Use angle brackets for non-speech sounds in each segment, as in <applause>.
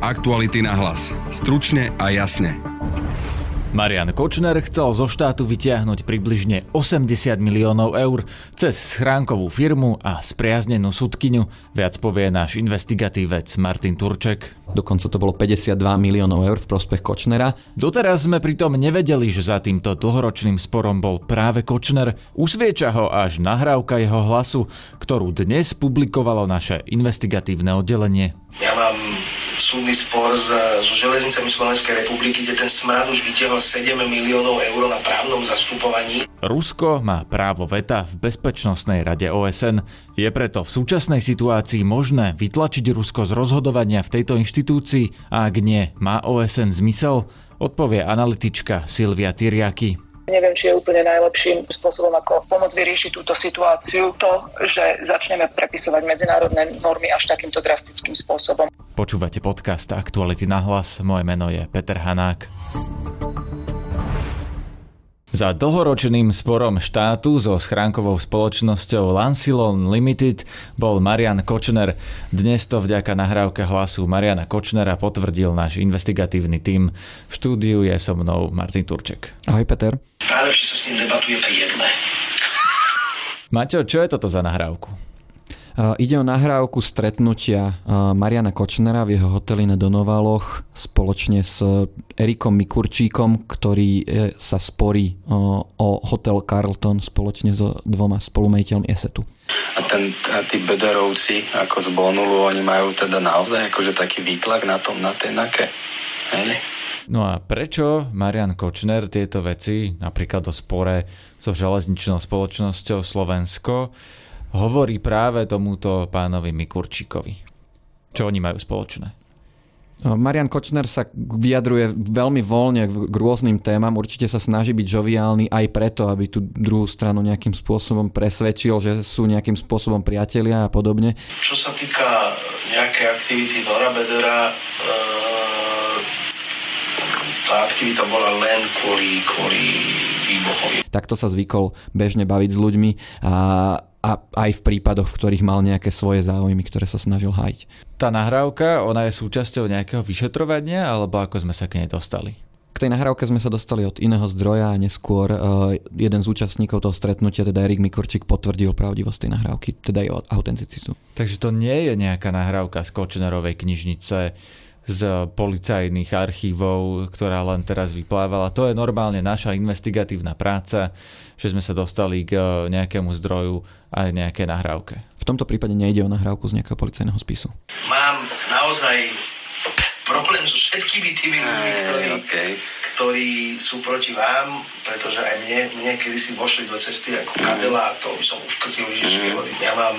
Aktuality na hlas. Stručne a jasne. Marian Kočner chcel zo štátu vytiahnuť približne 80 miliónov eur cez schránkovú firmu a spriaznenú sudkyňu. Viac povie náš investigatívec Martin Turček. Dokonca to bolo 52 miliónov eur v prospech Kočnera. Doteraz sme pritom nevedeli, že za týmto dlhoročným sporom bol práve Kočner. Usvieča ho až nahrávka jeho hlasu, ktorú dnes publikovalo naše investigatívne oddelenie. Ja mám súdny spor s, so železnicami Slovenskej republiky, kde ten smrad už vytiahol 7 miliónov eur na právnom zastupovaní. Rusko má právo veta v Bezpečnostnej rade OSN. Je preto v súčasnej situácii možné vytlačiť Rusko z rozhodovania v tejto inštitúcii a ak nie, má OSN zmysel? Odpovie analytička Silvia Tyriaki. Neviem, či je úplne najlepším spôsobom, ako pomôcť vyriešiť túto situáciu, to, že začneme prepisovať medzinárodné normy až takýmto drastickým spôsobom. Počúvate podcast Aktuality na hlas. Moje meno je Peter Hanák. Za dlhoročným sporom štátu so schránkovou spoločnosťou Lansilon Limited bol Marian Kočner. Dnes to vďaka nahrávke hlasu Mariana Kočnera potvrdil náš investigatívny tím. V štúdiu je so mnou Martin Turček. Ahoj Peter. Najlepšie sa s ním debatuje pri jedle. Maťo, čo je toto za nahrávku? Ide o nahrávku stretnutia Mariana Kočnera v jeho hoteli na Donovaloch spoločne s Erikom Mikurčíkom, ktorý sa sporí o hotel Carlton spoločne so dvoma spolumejiteľmi Esetu. A, ten, a tí bederovci ako z Bonulu, oni majú teda naozaj akože taký výtlak na tom, na tej nake. Hej? No a prečo Marian Kočner tieto veci, napríklad o spore so železničnou spoločnosťou Slovensko, hovorí práve tomuto pánovi Mikurčíkovi. Čo oni majú spoločné? Marian Kočner sa vyjadruje veľmi voľne k rôznym témam, určite sa snaží byť žoviálny aj preto, aby tú druhú stranu nejakým spôsobom presvedčil, že sú nejakým spôsobom priatelia a podobne. Čo sa týka nejakej aktivity Nora Bedera, e, tá aktivita bola len kvôli, kvôli výbuchovi. Takto sa zvykol bežne baviť s ľuďmi a a aj v prípadoch, v ktorých mal nejaké svoje záujmy, ktoré sa snažil hájiť. Tá nahrávka, ona je súčasťou nejakého vyšetrovania, alebo ako sme sa k nej dostali? K tej nahrávke sme sa dostali od iného zdroja a neskôr uh, jeden z účastníkov toho stretnutia, teda Erik Mikorčík, potvrdil pravdivosť tej nahrávky, teda jej autenticitu. Takže to nie je nejaká nahrávka z Kočnerovej knižnice, z policajných archívov, ktorá len teraz vyplávala. To je normálne naša investigatívna práca, že sme sa dostali k nejakému zdroju aj nejaké nahrávke. V tomto prípade nejde o nahrávku z nejakého policajného spisu. Mám naozaj problém so všetkými tými ľuďmi, ktorí, okay. Ktorí sú proti vám, pretože aj mne, mne kedysi vošli do cesty ako kadela, to by som uškrtil Ježiške vody. Ja mám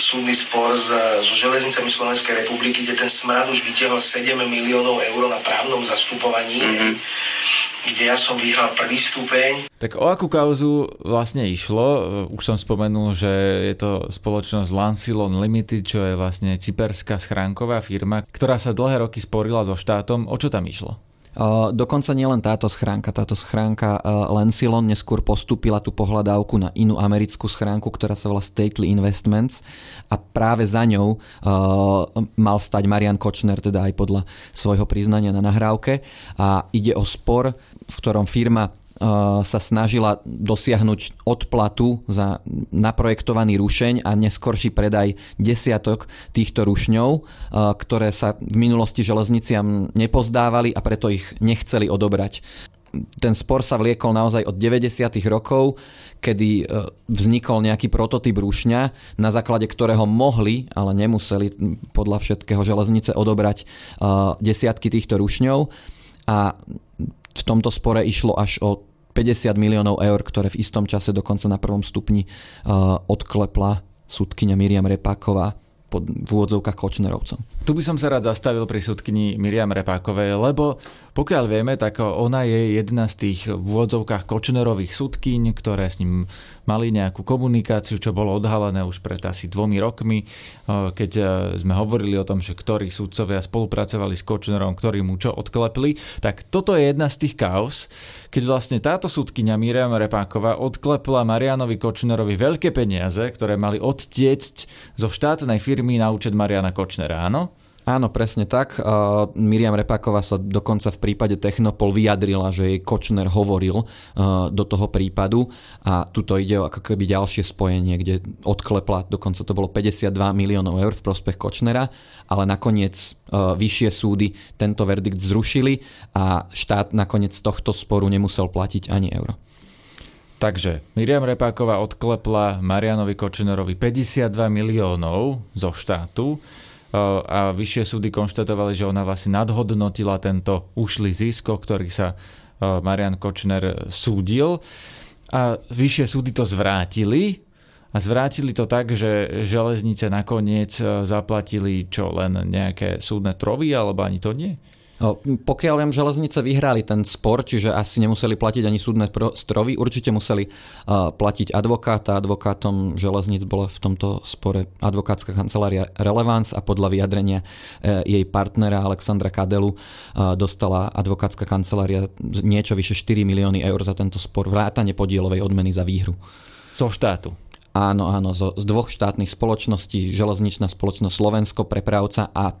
súdny spor s, so železnicami Slovenskej republiky, kde ten smrad už vytiahol 7 miliónov eur na právnom zastupovaní. Mm-hmm kde ja som vyhral prvý stupeň. Tak o akú kauzu vlastne išlo? Už som spomenul, že je to spoločnosť Lansilon Limited, čo je vlastne cyperská schránková firma, ktorá sa dlhé roky sporila so štátom. O čo tam išlo? Dokonca nielen táto schránka, táto schránka Lensilon neskôr postúpila tú pohľadávku na inú americkú schránku, ktorá sa volá Stately Investments. A práve za ňou mal stať Marian Kočner, teda aj podľa svojho priznania na nahrávke. A ide o spor, v ktorom firma sa snažila dosiahnuť odplatu za naprojektovaný rušeň a neskorší predaj desiatok týchto rušňov, ktoré sa v minulosti železniciam nepozdávali a preto ich nechceli odobrať. Ten spor sa vliekol naozaj od 90. rokov, kedy e, vznikol nejaký prototyp rušňa, na základe ktorého mohli, ale nemuseli podľa všetkého železnice odobrať e, desiatky týchto rušňov. A v tomto spore išlo až o 50 miliónov eur, ktoré v istom čase dokonca na prvom stupni uh, odklepla súdkynia Miriam Repáková pod, v úvodzovkách Kočnerovcom. Tu by som sa rád zastavil pri súdkyni Miriam Repákovej, lebo pokiaľ vieme, tak ona je jedna z tých v úvodzovkách Kočnerových súdkyň, ktoré s ním mali nejakú komunikáciu, čo bolo odhalené už pred asi dvomi rokmi, keď e, sme hovorili o tom, že ktorí súdcovia spolupracovali s Kočnerom, ktorí mu čo odklepli, tak toto je jedna z tých kaos, keď vlastne táto súdkynia Miriam Repáková odklepla Marianovi Kočnerovi veľké peniaze, ktoré mali odtiecť zo štátnej firmy na účet Mariana Kočnera, áno? Áno, presne tak. Uh, Miriam Repáková sa dokonca v prípade Technopol vyjadrila, že jej Kočner hovoril uh, do toho prípadu a tuto ide o ako keby ďalšie spojenie, kde odklepla, dokonca to bolo 52 miliónov eur v prospech Kočnera, ale nakoniec uh, vyššie súdy tento verdikt zrušili a štát nakoniec z tohto sporu nemusel platiť ani euro. Takže Miriam Repáková odklepla Marianovi Kočnerovi 52 miliónov zo štátu a vyššie súdy konštatovali, že ona vlastne nadhodnotila tento ušlý zisk, o ktorý sa Marian Kočner súdil a vyššie súdy to zvrátili a zvrátili to tak, že železnice nakoniec zaplatili čo len nejaké súdne trovy alebo ani to nie? Pokiaľ viem, železnice vyhrali ten spor, čiže asi nemuseli platiť ani súdne strovy, určite museli platiť advokáta. Advokátom železnic bola v tomto spore advokátska kancelária Relevance a podľa vyjadrenia e, jej partnera Alexandra Kadelu dostala advokátska kancelária niečo vyše 4 milióny eur za tento spor, vrátane podielovej odmeny za výhru. Zo štátu. Áno, áno, z, z dvoch štátnych spoločností, železničná spoločnosť Slovensko prepravca a e,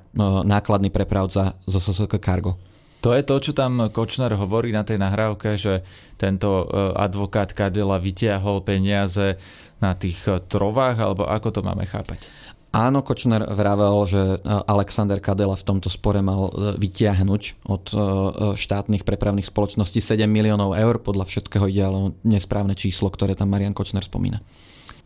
nákladný prepravca zo SSK Cargo. To je to, čo tam Kočner hovorí na tej nahrávke, že tento e, advokát Kadela vytiahol peniaze na tých e, trovách, alebo ako to máme chápať? Áno, Kočner vravel, že e, Alexander Kadela v tomto spore mal vytiahnuť od štátnych prepravných spoločností 7 miliónov eur. Podľa všetkého ide ale nesprávne číslo, ktoré tam Marian Kočner spomína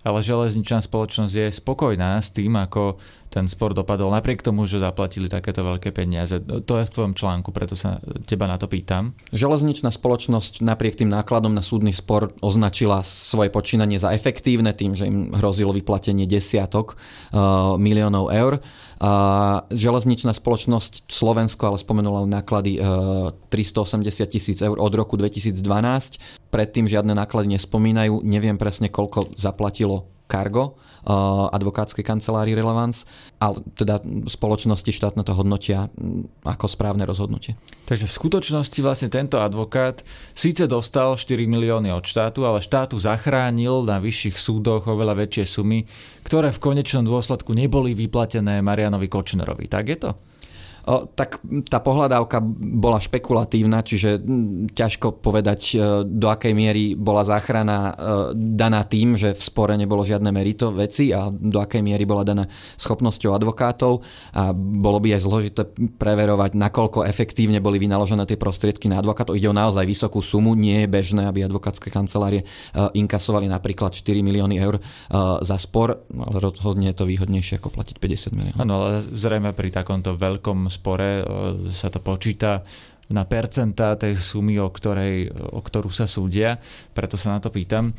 ale železničná spoločnosť je spokojná s tým, ako ten spor dopadol, napriek tomu, že zaplatili takéto veľké peniaze. To je v tvojom článku, preto sa teba na to pýtam. Železničná spoločnosť napriek tým nákladom na súdny spor označila svoje počínanie za efektívne tým, že im hrozilo vyplatenie desiatok uh, miliónov eur. Železničná spoločnosť Slovensko ale spomenula náklady 380 e, tisíc eur od roku 2012. Predtým žiadne náklady nespomínajú. Neviem presne, koľko zaplatilo Cargo, uh, advokátskej kancelárii Relevance, ale teda spoločnosti štátne to hodnotia ako správne rozhodnutie. Takže v skutočnosti vlastne tento advokát síce dostal 4 milióny od štátu, ale štátu zachránil na vyšších súdoch oveľa väčšie sumy, ktoré v konečnom dôsledku neboli vyplatené Marianovi Kočnerovi. Tak je to? Tak tá pohľadávka bola špekulatívna, čiže ťažko povedať, e, do akej miery bola záchrana e, daná tým, že v spore nebolo žiadne merito veci a do akej miery bola daná schopnosťou advokátov a bolo by aj zložité preverovať, nakoľko efektívne boli vynaložené tie prostriedky na advokátov. Ide o naozaj vysokú sumu, nie je bežné, aby advokátske kancelárie e, inkasovali napríklad 4 milióny eur za spor, ale rozhodne je to výhodnejšie ako platiť 50 miliónov. Áno, ale zrejme pri takomto veľkom spore e, sa to počíta na percentá tej sumy, o, ktorej, o ktorú sa súdia, preto sa na to pýtam.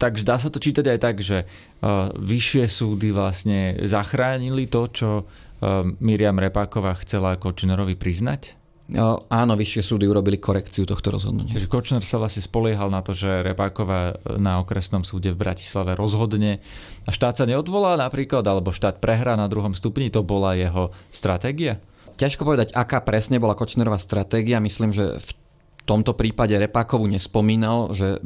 Takže dá sa to čítať aj tak, že uh, vyššie súdy vlastne zachránili to, čo uh, Miriam Repáková chcela Kočnerovi priznať? Áno, vyššie súdy urobili korekciu tohto rozhodnutia. Takže Kočner sa vlastne spoliehal na to, že Repáková na okresnom súde v Bratislave rozhodne a štát sa neodvolá napríklad, alebo štát prehrá na druhom stupni, to bola jeho stratégia? Ťažko povedať, aká presne bola Kočnerová stratégia. Myslím, že v tomto prípade Repákovu nespomínal, že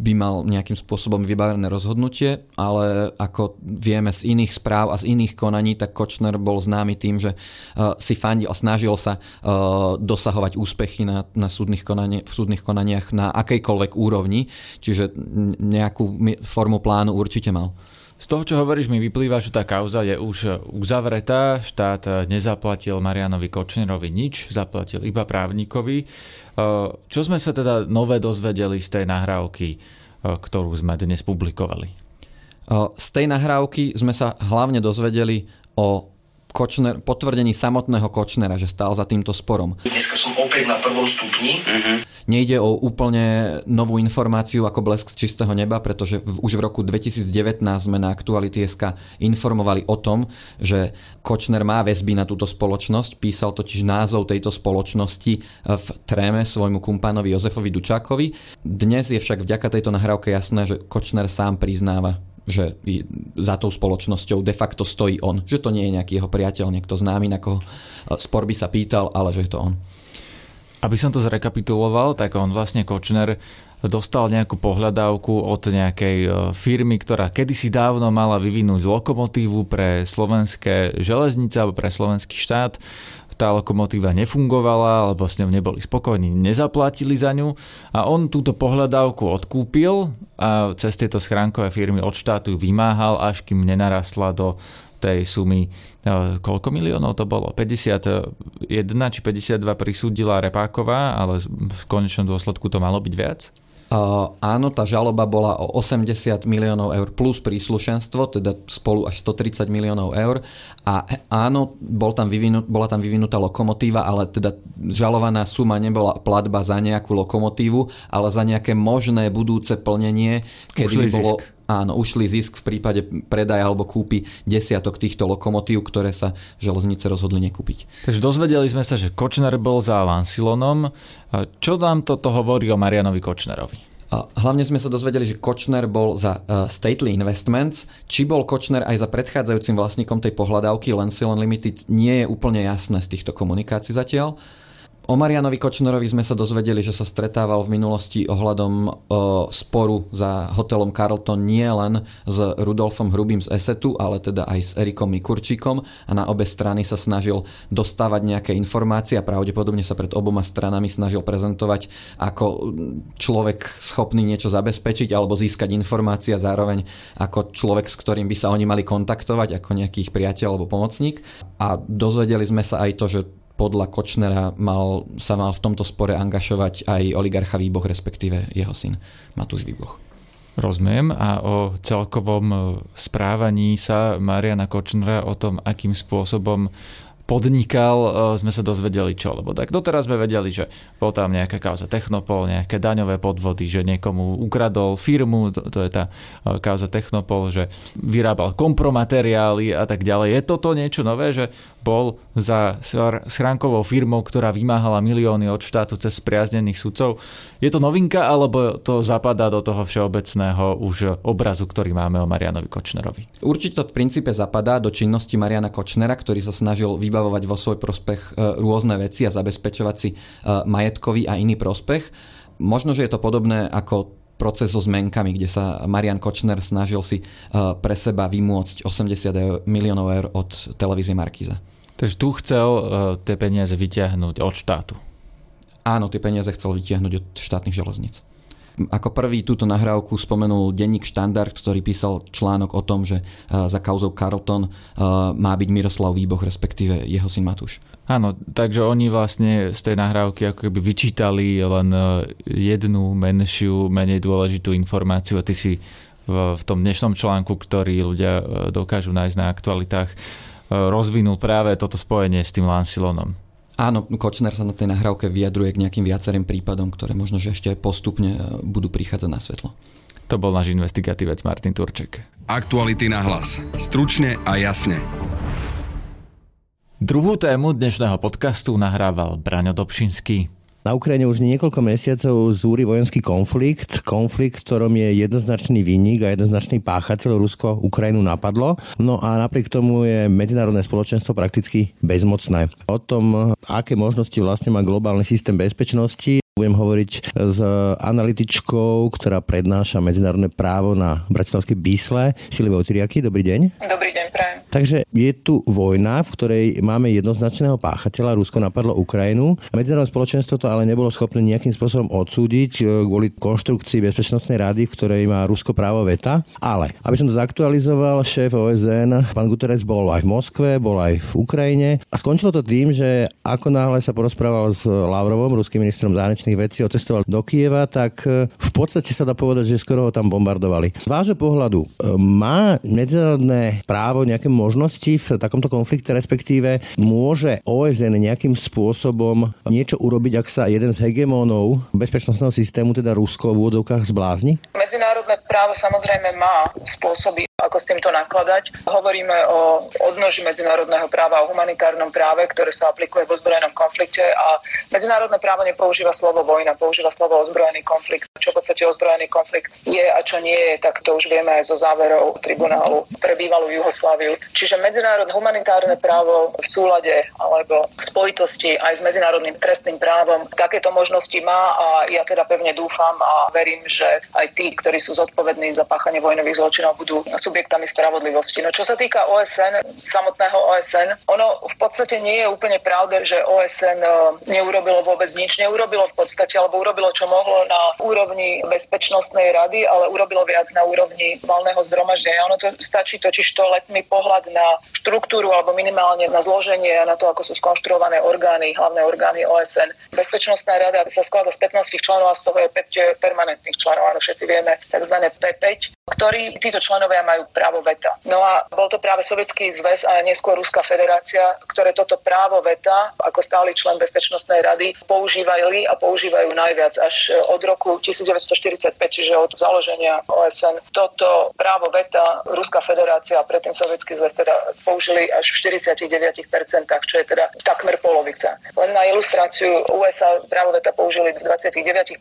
by mal nejakým spôsobom vybavené rozhodnutie, ale ako vieme z iných správ a z iných konaní, tak Kočner bol známy tým, že uh, si fandil a snažil sa uh, dosahovať úspechy na, na súdnych konanie, v súdnych konaniach na akejkoľvek úrovni, čiže nejakú formu plánu určite mal. Z toho, čo hovoríš, mi vyplýva, že tá kauza je už uzavretá. Štát nezaplatil Marianovi Kočnerovi nič, zaplatil iba právnikovi. Čo sme sa teda nové dozvedeli z tej nahrávky, ktorú sme dnes publikovali? Z tej nahrávky sme sa hlavne dozvedeli o Kočner, potvrdení samotného Kočnera, že stál za týmto sporom. Dneska som opäť na prvom stupni. Uh-huh. Nejde o úplne novú informáciu ako blesk z čistého neba, pretože v, už v roku 2019 sme na Aktuality.sk informovali o tom, že Kočner má väzby na túto spoločnosť. Písal totiž názov tejto spoločnosti v tréme svojmu kumpánovi Jozefovi Dučákovi. Dnes je však vďaka tejto nahrávke jasné, že Kočner sám priznáva, že za tou spoločnosťou de facto stojí on. Že to nie je nejaký jeho priateľ, niekto známy, na koho e, spor by sa pýtal, ale že je to on. Aby som to zrekapituloval, tak on vlastne Kočner dostal nejakú pohľadávku od nejakej e, firmy, ktorá kedysi dávno mala vyvinúť lokomotívu pre slovenské železnice alebo pre slovenský štát. Tá lokomotíva nefungovala, alebo s ňou neboli spokojní, nezaplatili za ňu a on túto pohľadávku odkúpil a cez tieto schránkové firmy od štátu vymáhal, až kým nenarastla do tej sumy, e, koľko miliónov to bolo? 51 či 52 prisúdila Repáková, ale v konečnom dôsledku to malo byť viac? Uh, áno, tá žaloba bola o 80 miliónov eur plus príslušenstvo, teda spolu až 130 miliónov eur. A áno, bol tam vyvinut, bola tam vyvinutá lokomotíva, ale teda žalovaná suma nebola platba za nejakú lokomotívu, ale za nejaké možné budúce plnenie, kedy by bolo... Zisk áno, ušli zisk v prípade predaja alebo kúpy desiatok týchto lokomotív, ktoré sa železnice rozhodli nekúpiť. Takže dozvedeli sme sa, že Kočner bol za Lansilonom. Čo nám toto hovorí o Marianovi Kočnerovi? Hlavne sme sa dozvedeli, že Kočner bol za uh, Stately Investments. Či bol Kočner aj za predchádzajúcim vlastníkom tej pohľadávky Lansilon Limited, nie je úplne jasné z týchto komunikácií zatiaľ. O Marianovi Kočnerovi sme sa dozvedeli, že sa stretával v minulosti ohľadom o, sporu za hotelom Carlton nie len s Rudolfom Hrubým z Esetu, ale teda aj s Erikom Mikurčíkom a na obe strany sa snažil dostávať nejaké informácie a pravdepodobne sa pred oboma stranami snažil prezentovať ako človek schopný niečo zabezpečiť alebo získať informácie a zároveň ako človek, s ktorým by sa oni mali kontaktovať ako nejakých priateľ alebo pomocník. A dozvedeli sme sa aj to, že podľa Kočnera mal, sa mal v tomto spore angažovať aj oligarcha Výboh, respektíve jeho syn Matúš Výboh. Rozumiem a o celkovom e, správaní sa Mariana Kočnera, o tom, akým spôsobom podnikal, e, sme sa dozvedeli čo. Lebo tak doteraz sme vedeli, že bol tam nejaká kauza Technopol, nejaké daňové podvody, že niekomu ukradol firmu, to, to je tá e, kauza Technopol, že vyrábal kompromateriály a tak ďalej. Je toto niečo nové, že bol za schránkovou firmou, ktorá vymáhala milióny od štátu cez spriaznených sudcov. Je to novinka, alebo to zapadá do toho všeobecného už obrazu, ktorý máme o Marianovi Kočnerovi? Určite to v princípe zapadá do činnosti Mariana Kočnera, ktorý sa snažil vybavovať vybavovať vo svoj prospech e, rôzne veci a zabezpečovať si e, majetkový a iný prospech. Možno, že je to podobné ako proces so zmenkami, kde sa Marian Kočner snažil si e, pre seba vymôcť 80 miliónov eur od televízie Markiza. Takže tu chcel tie peniaze vyťahnuť od štátu. Áno, tie peniaze chcel vyťahnuť od štátnych železníc. Ako prvý túto nahrávku spomenul denník Štandard, ktorý písal článok o tom, že za kauzou Carlton má byť Miroslav Výboh, respektíve jeho syn Matúš. Áno, takže oni vlastne z tej nahrávky ako keby vyčítali len e, jednu menšiu, menej dôležitú informáciu a ty si v, tom dnešnom článku, ktorý ľudia e, dokážu nájsť na aktualitách, e, rozvinul práve toto spojenie s tým Lansilonom. Áno, Kočner sa na tej nahrávke vyjadruje k nejakým viacerým prípadom, ktoré možno, že ešte postupne e, budú prichádzať na svetlo. To bol náš investigatívec Martin Turček. Aktuality na hlas. Stručne a jasne. Druhú tému dnešného podcastu nahrával Braňo Dobšinský. Na Ukrajine už niekoľko mesiacov zúri vojenský konflikt, konflikt, ktorom je jednoznačný vinník a jednoznačný páchateľ. Rusko Ukrajinu napadlo, no a napriek tomu je medzinárodné spoločenstvo prakticky bezmocné. O tom, aké možnosti vlastne má globálny systém bezpečnosti, budem hovoriť s analytičkou, ktorá prednáša medzinárodné právo na Bratislavskej Bísle, Silvou Tyriaky. Dobrý deň. Dobrý deň, prajem. Takže je tu vojna, v ktorej máme jednoznačného páchateľa. Rusko napadlo Ukrajinu. Medzinárodné spoločenstvo to ale nebolo schopné nejakým spôsobom odsúdiť e, kvôli konštrukcii Bezpečnostnej rady, v ktorej má Rusko právo veta. Ale, aby som to zaktualizoval, šéf OSN, pán Guterres, bol aj v Moskve, bol aj v Ukrajine a skončilo to tým, že ako náhle sa porozprával s Lavrovom, ruským ministrom zahraničných vecí, ocestoval do Kieva, tak e, v podstate sa dá povedať, že skoro ho tam bombardovali. Z vášho pohľadu, e, má medzinárodné právo nejaké možnosti v takomto konflikte, respektíve môže OSN nejakým spôsobom niečo urobiť, ak sa jeden z hegemónov bezpečnostného systému, teda Rusko, v úvodovkách zblázni? Medzinárodné právo samozrejme má spôsoby, ako s týmto nakladať. Hovoríme o odnoži medzinárodného práva, o humanitárnom práve, ktoré sa aplikuje v ozbrojenom konflikte a medzinárodné právo nepoužíva slovo vojna, používa slovo ozbrojený konflikt. čo v podstate ozbrojený konflikt je a čo nie je, tak to už vieme aj zo záverov tribunálu pre bývalú Jugosláviu. Čiže medzinárodné humanitárne právo v súlade alebo v spojitosti aj s medzinárodným trestným právom takéto možnosti má a ja teda pevne dúfam a verím, že aj tí, ktorí sú zodpovední za páchanie vojnových zločinov, budú subjektami spravodlivosti. No čo sa týka OSN, samotného OSN, ono v podstate nie je úplne pravda, že OSN e, neurobilo vôbec nič. Neurobilo v podstate, alebo urobilo čo mohlo na úrovni Bezpečnostnej rady, ale urobilo viac na úrovni valného zhromaždenia. Ono to stačí totiž to letný pohľad na štruktúru alebo minimálne na zloženie a na to, ako sú skonštruované orgány, hlavné orgány OSN. Bezpečnostná rada sa skladá z 15 členov a z toho je 5 permanentných členov, áno, všetci vieme, tzv. P5, ktorí títo členovia majú právo veta. No a bol to práve Sovietský zväz a neskôr Ruská federácia, ktoré toto právo veta ako stály člen Bezpečnostnej rady používali a používajú najviac až od roku 1945, čiže od založenia OSN. Toto právo veta Ruská federácia a predtým Sovietský zväz teda použili až v 49%, čo je teda takmer polovica. Len na ilustráciu USA právo veta použili v 29%,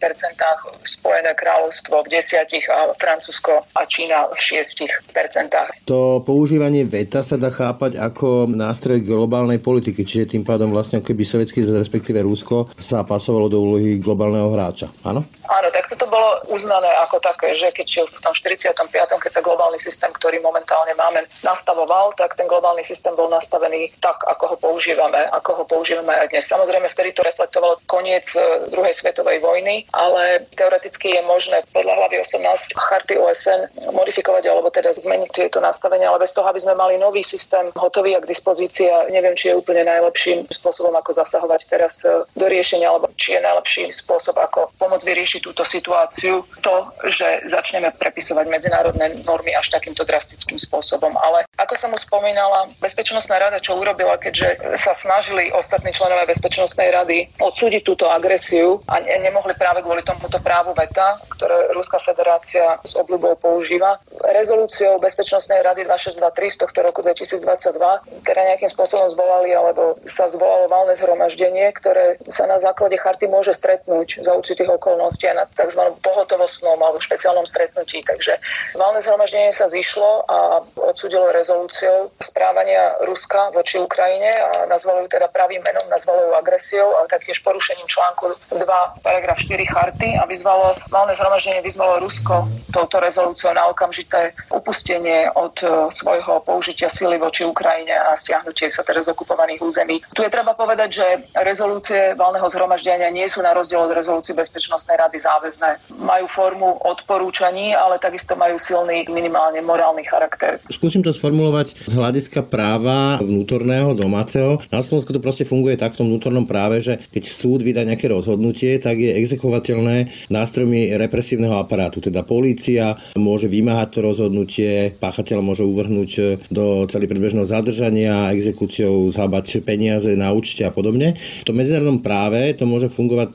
Spojené kráľovstvo v 10% a Francúzsko a Čína v 6%. To používanie veta sa dá chápať ako nástroj globálnej politiky, čiže tým pádom vlastne keby sovietský respektíve Rusko sa pasovalo do úlohy globálneho hráča. Áno? Áno, tak toto bolo uznané ako také, že keď v tom 45. keď sa globálny systém, ktorý momentálne máme, nastavoval, tak ten globálny systém bol nastavený tak, ako ho používame, ako ho používame aj dnes. Samozrejme, vtedy to reflektovalo koniec e, druhej svetovej vojny, ale teoreticky je možné podľa hlavy 18 charty OSN modifikovať alebo teda zmeniť tieto nastavenia, ale bez toho, aby sme mali nový systém hotový a k dispozícii neviem, či je úplne najlepším spôsobom, ako zasahovať teraz e, do riešenia, alebo či je najlepší spôsob, ako pomôcť vyriešiť túto situáciu to, že začneme prepisovať medzinárodné normy až takýmto drastickým spôsobom. Ale ako som už spomínala, Bezpečnostná rada, čo urobila, keďže sa snažili ostatní členovia Bezpečnostnej rady odsúdiť túto agresiu a ne- nemohli práve kvôli tomuto právu veta, ktoré Ruská federácia s obľubou používa, rezolúciou Bezpečnostnej rady 2623 z tohto roku 2022, ktoré nejakým spôsobom zvolali alebo sa zvolalo valné zhromaždenie, ktoré sa na základe charty môže stretnúť za určitých okolností aj na tzv. pohotovostnom alebo špeciálnom stretnutí. Takže valné zhromaždenie sa zišlo a odsudilo rezolúciou správania Ruska voči Ukrajine a nazvalo ju teda pravým menom, nazvalo ju agresiou a taktiež porušením článku 2 paragraf 4 charty a vyzvalo, valné zhromaždenie vyzvalo Rusko touto rezolúciou na okamžité upustenie od e, svojho použitia sily voči Ukrajine a stiahnutie sa teraz okupovaných území. Tu je treba povedať, že rezolúcie valného zhromaždenia nie sú na rozdiel od rezolúcií Bezpečnostnej rady záväzné. Majú formu odporúčaní, ale takisto majú silný minimálne morálny charakter. Skúsim to sformulovať z hľadiska práva vnútorného, domáceho. Na Slovensku to proste funguje tak v tom vnútornom práve, že keď súd vydá nejaké rozhodnutie, tak je exekovateľné nástrojmi represívneho aparátu. Teda polícia môže vymáhať to rozhodnutie, páchateľ môže uvrhnúť do celý predbežného zadržania, exekúciou zhábať peniaze na účte a podobne. V tom medzinárodnom práve to môže fungovať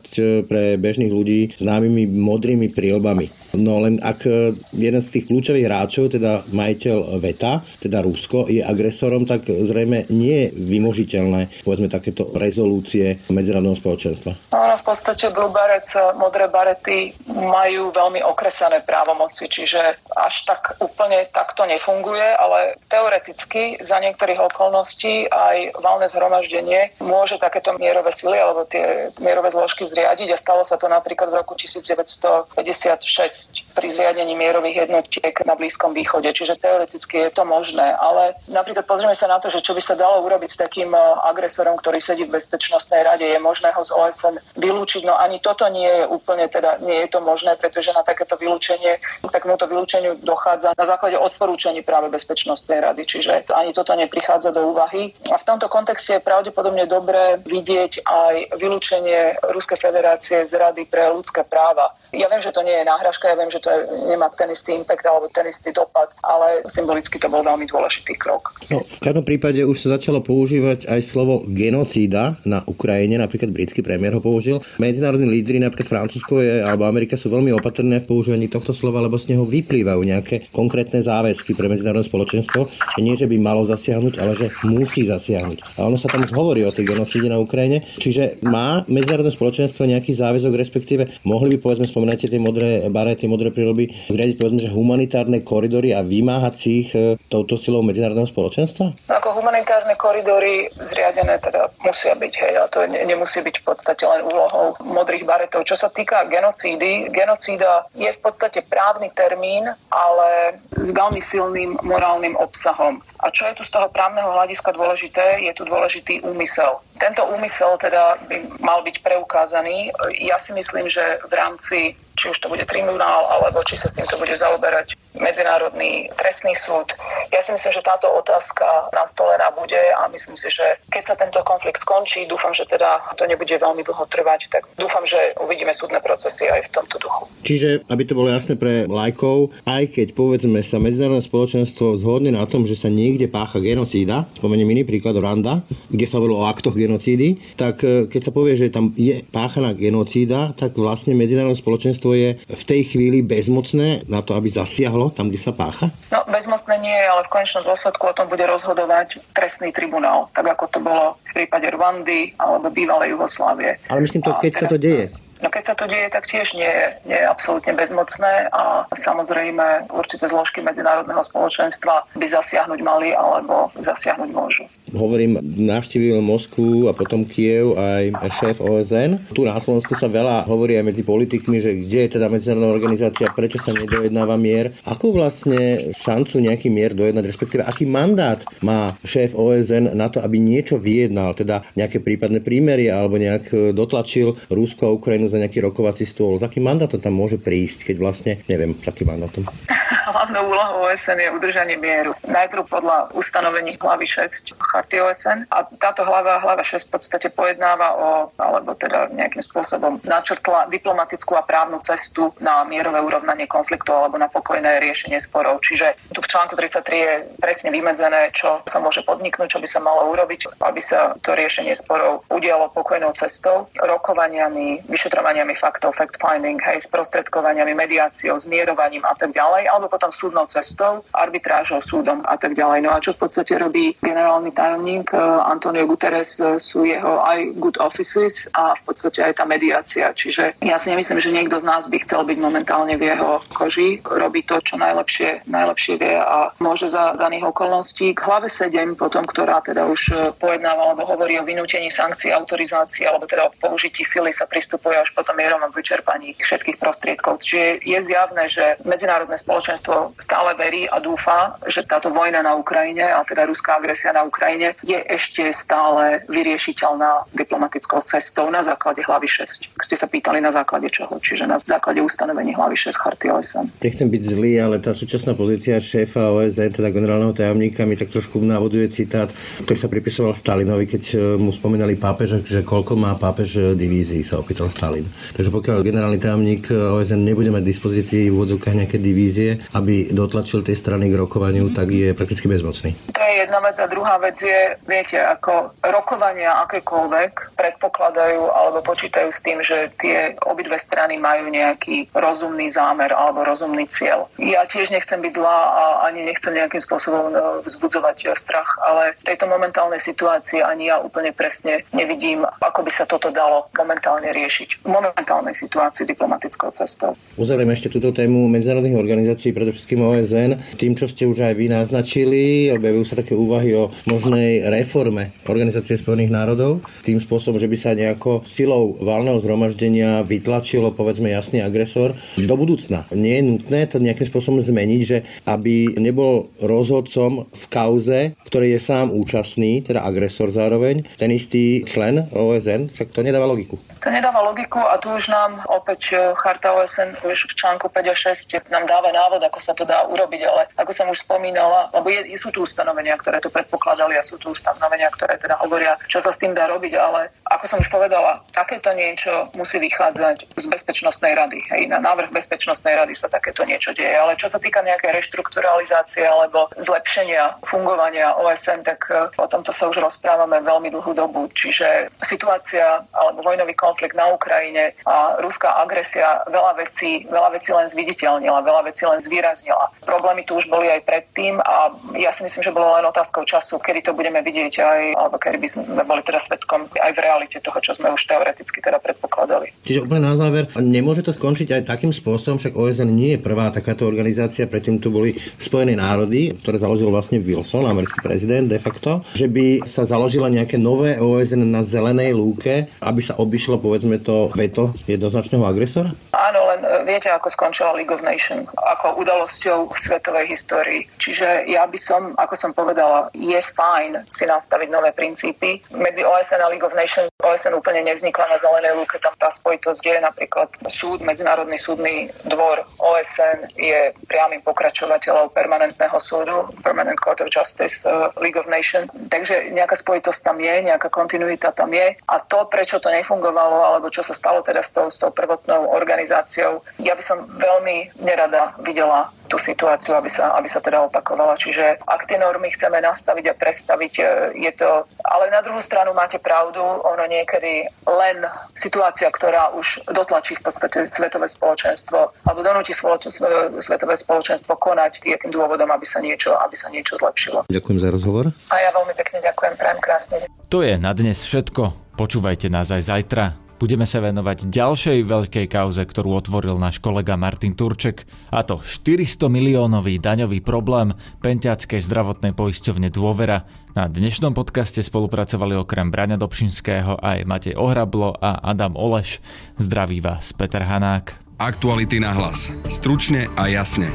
pre bežných ľudí známymi modrými prílbami. No len ak e, jeden z tých kľúčových hráčov, teda majiteľ VETA, teda Rusko, je agresorom, tak zrejme nie je vymožiteľné, povedzme, takéto rezolúcie medzinárodného spoločenstva. No, v podstate Blue Barrets, modré barety majú veľmi okresané právomoci, čiže až tak úplne takto nefunguje, ale teoreticky za niektorých okolností aj valné zhromaždenie môže takéto mierové sily alebo tie mierové zložky zriadiť a stalo sa to napríklad v roku 1956 pri zriadení mierových jednotiek na Blízkom východe, čiže teoreticky je to možné, ale napríklad pozrieme sa na to, že čo by sa dalo urobiť s takým e, agresorom, ktorý sedí v Bezpečnostnej rade, je možné ho z OSN vylúčiť, no ani toto nie je úplne, teda nie je to možné, pretože na takéto vylúčenie, k takémuto vylúčeniu dochádza na základe odporúčaní práve Bezpečnostnej rady, čiže ani toto neprichádza do úvahy. A v tomto kontexte je pravdepodobne dobré vidieť aj vylúčenie Ruskej federácie z Rady pre ľudské práva. Ja viem, že to nie je náhražka, ja viem, že to nemá ten istý impact alebo ten istý dopad, ale symbolicky to bol veľmi dôležitý krok. No, v každom prípade už sa začalo používať aj slovo genocída na Ukrajine, napríklad britský premiér ho použil. Medzinárodní lídry, napríklad Francúzsko je, alebo Amerika sú veľmi opatrné v používaní tohto slova, lebo z neho vyplývajú nejaké konkrétne záväzky pre medzinárodné spoločenstvo. Nie, že by malo zasiahnuť, ale že musí zasiahnuť. A ono sa tam hovorí o tej genocíde na Ukrajine. Čiže má medzinárodné spoločenstvo nejaký záväzok, respektíve mohli by povedzme spomínate tie modré bare, tie modré príroby, zriadiť povedzme, že humanitárne koridory a vymáhať si ich e, touto silou medzinárodného spoločenstva? Ako humanitárne koridory zriadené teda musia byť, hej, a to ne, nemusí byť v podstate len úlohou modrých baretov. Čo sa týka genocídy, genocída je v podstate právny termín, ale s veľmi silným morálnym obsahom. A čo je tu z toho právneho hľadiska dôležité? Je tu dôležitý úmysel. Tento úmysel teda by mal byť preukázaný. Ja si myslím, že v rámci, či už to bude tribunál, alebo či sa s týmto bude zaoberať Medzinárodný trestný súd, ja si myslím, že táto otázka nastolená bude a myslím si, že keď sa tento konflikt skončí, dúfam, že teda to nebude veľmi dlho trvať, tak dúfam, že uvidíme súdne procesy aj v tomto duchu. Čiže, aby to bolo jasné pre lajkov, aj keď povedzme sa medzinárodné spoločenstvo zhodne na tom, že sa niekde pácha genocída, spomeniem iný príklad Randa, kde sa hovorilo o aktoch genocídy, tak e, keď sa povie, že tam je páchaná genocída, tak vlastne medzinárodné spoločenstvo je v tej chvíli bezmocné na to, aby zasiahlo tam, kde sa pácha? No, bezmocné nie je, ale v konečnom dôsledku o tom bude rozhodovať trestný tribunál, tak ako to bolo v prípade Rwandy alebo bývalej Jugoslávie. Ale myslím to, keď sa to deje. No keď sa to deje, tak tiež nie nie je absolútne bezmocné a samozrejme určité zložky medzinárodného spoločenstva by zasiahnuť mali alebo zasiahnuť môžu. Hovorím, navštívil Moskvu a potom Kiev aj šéf OSN. Tu na Slovensku sa veľa hovorí aj medzi politikmi, že kde je teda medzinárodná organizácia, prečo sa nedojednáva mier. Akú vlastne šancu nejaký mier dojednať, respektíve aký mandát má šéf OSN na to, aby niečo vyjednal, teda nejaké prípadné prímerie alebo nejak dotlačil Rusko a Ukrajinu za nejaký rokovací stôl. S akým mandátom tam môže prísť, keď vlastne, neviem, s akým mandátom? <laughs> Hlavnou úlohou OSN je udržanie mieru. Najprv podľa ustanovení hlavy 6 charty OSN a táto hlava, hlava 6 v podstate pojednáva o, alebo teda nejakým spôsobom načrtla diplomatickú a právnu cestu na mierové urovnanie konfliktu alebo na pokojné riešenie sporov. Čiže tu v článku 33 je presne vymedzené, čo sa môže podniknúť, čo by sa malo urobiť, aby sa to riešenie sporov udialo pokojnou cestou, rokovaniami, vyšetrovaniami vyšetrovaniami faktov, fact-finding, hej, sprostredkovaniami, mediáciou, zmierovaním a tak ďalej, alebo potom súdnou cestou, arbitrážou, súdom a tak ďalej. No a čo v podstate robí generálny tajomník eh, Antonio Guterres, eh, sú jeho aj good offices a v podstate aj tá mediácia. Čiže ja si nemyslím, že niekto z nás by chcel byť momentálne v jeho koži, robí to, čo najlepšie, najlepšie vie a môže za daných okolností. K hlave 7 potom, ktorá teda už eh, pojednáva alebo hovorí o vynútení sankcií, autorizácii alebo teda o použití sily sa pristupuje až potom mierovom vyčerpaní všetkých prostriedkov. Čiže je zjavné, že medzinárodné spoločenstvo stále verí a dúfa, že táto vojna na Ukrajine, a teda ruská agresia na Ukrajine, je ešte stále vyriešiteľná diplomatickou cestou na základe hlavy 6. Ste sa pýtali na základe čoho, čiže na základe ustanovení hlavy 6 charty OSN. Nechcem byť zlý, ale tá súčasná pozícia šéfa OSN, teda generálneho tajomníka, mi tak trošku navoduje citát, ktorý sa pripisoval Stalinovi, keď e, mu spomínali pápež, že koľko má pápež divízií, sa opýtal Stalin. Takže pokiaľ generálny tajomník OSN nebude mať dispozícii v úvodzovkách nejaké divízie, aby dotlačil tie strany k rokovaniu, tak je prakticky bezmocný. To je jedna vec a druhá vec je, viete, ako rokovania akékoľvek predpokladajú alebo počítajú s tým, že tie obidve strany majú nejaký rozumný zámer alebo rozumný cieľ. Ja tiež nechcem byť zlá a ani nechcem nejakým spôsobom e, vzbudzovať strach, ale v tejto momentálnej situácii ani ja úplne presne nevidím, ako by sa toto dalo momentálne riešiť momentálnej situácii diplomatickou cestou. Uzavrieme ešte túto tému medzinárodných organizácií, predovšetkým OSN. Tým, čo ste už aj vy naznačili, objavujú sa také úvahy o možnej reforme Organizácie spojených národov, tým spôsobom, že by sa nejako silou valného zhromaždenia vytlačilo, povedzme jasný agresor do budúcna. Nie je nutné to nejakým spôsobom zmeniť, že aby nebol rozhodcom v kauze, ktorej je sám účastný, teda agresor zároveň, ten istý člen OSN, však to nedáva logiku. To nedáva logiku a tu už nám opäť e, Charta OSN už v článku 5 a 6 nám dáva návod, ako sa to dá urobiť, ale ako som už spomínala, lebo je, sú tu ustanovenia, ktoré to predpokladali a sú tu ustanovenia, ktoré teda hovoria, čo sa s tým dá robiť, ale ako som už povedala, takéto niečo musí vychádzať z Bezpečnostnej rady. Hej, na návrh Bezpečnostnej rady sa takéto niečo deje, ale čo sa týka nejakej reštrukturalizácie alebo zlepšenia fungovania OSN, tak e, o tomto sa už rozprávame veľmi dlhú dobu. Čiže situácia alebo vojnový konflikt na Ukrajine Ukrajine a ruská agresia veľa vecí, veľa vecí len zviditeľnila, veľa vecí len zvýraznila. Problémy tu už boli aj predtým a ja si myslím, že bolo len otázkou času, kedy to budeme vidieť aj, alebo kedy by sme boli teda svetkom aj v realite toho, čo sme už teoreticky teda predpokladali. Čiže úplne na záver, nemôže to skončiť aj takým spôsobom, však OSN nie je prvá takáto organizácia, predtým tu boli Spojené národy, ktoré založil vlastne Wilson, americký prezident de facto, že by sa založila nejaké nové OSN na zelenej lúke, aby sa obišlo povedzme to veto jednoznačného agresora? Áno, len e, viete, ako skončila League of Nations, ako udalosťou v svetovej histórii. Čiže ja by som, ako som povedala, je fajn si nastaviť nové princípy. Medzi OSN a League of Nations OSN úplne nevznikla na zelenej lúke, tam tá spojitosť je napríklad súd, Medzinárodný súdny dvor OSN je priamým pokračovateľom permanentného súdu, Permanent Court of Justice uh, League of Nations. Takže nejaká spojitosť tam je, nejaká kontinuita tam je. A to, prečo to nefungovalo, alebo čo sa stalo teda s tou, s tou prvotnou organizáciou, ja by som veľmi nerada videla tú situáciu, aby sa, aby sa teda opakovala. Čiže ak tie normy chceme nastaviť a predstaviť, e, je to... Ale na druhú stranu máte pravdu, ono niekedy len situácia, ktorá už dotlačí v podstate svetové spoločenstvo alebo donúti svetové spoločenstvo konať, je tým dôvodom, aby sa niečo, aby sa niečo zlepšilo. Ďakujem za rozhovor. A ja veľmi pekne ďakujem, prajem krásne. To je na dnes všetko. Počúvajte nás aj zajtra. Budeme sa venovať ďalšej veľkej kauze, ktorú otvoril náš kolega Martin Turček, a to 400 miliónový daňový problém Pentiackej zdravotnej poisťovne Dôvera. Na dnešnom podcaste spolupracovali okrem Braňa Dobšinského aj Matej Ohrablo a Adam Oleš. Zdraví vás Peter Hanák. Aktuality na hlas. Stručne a jasne.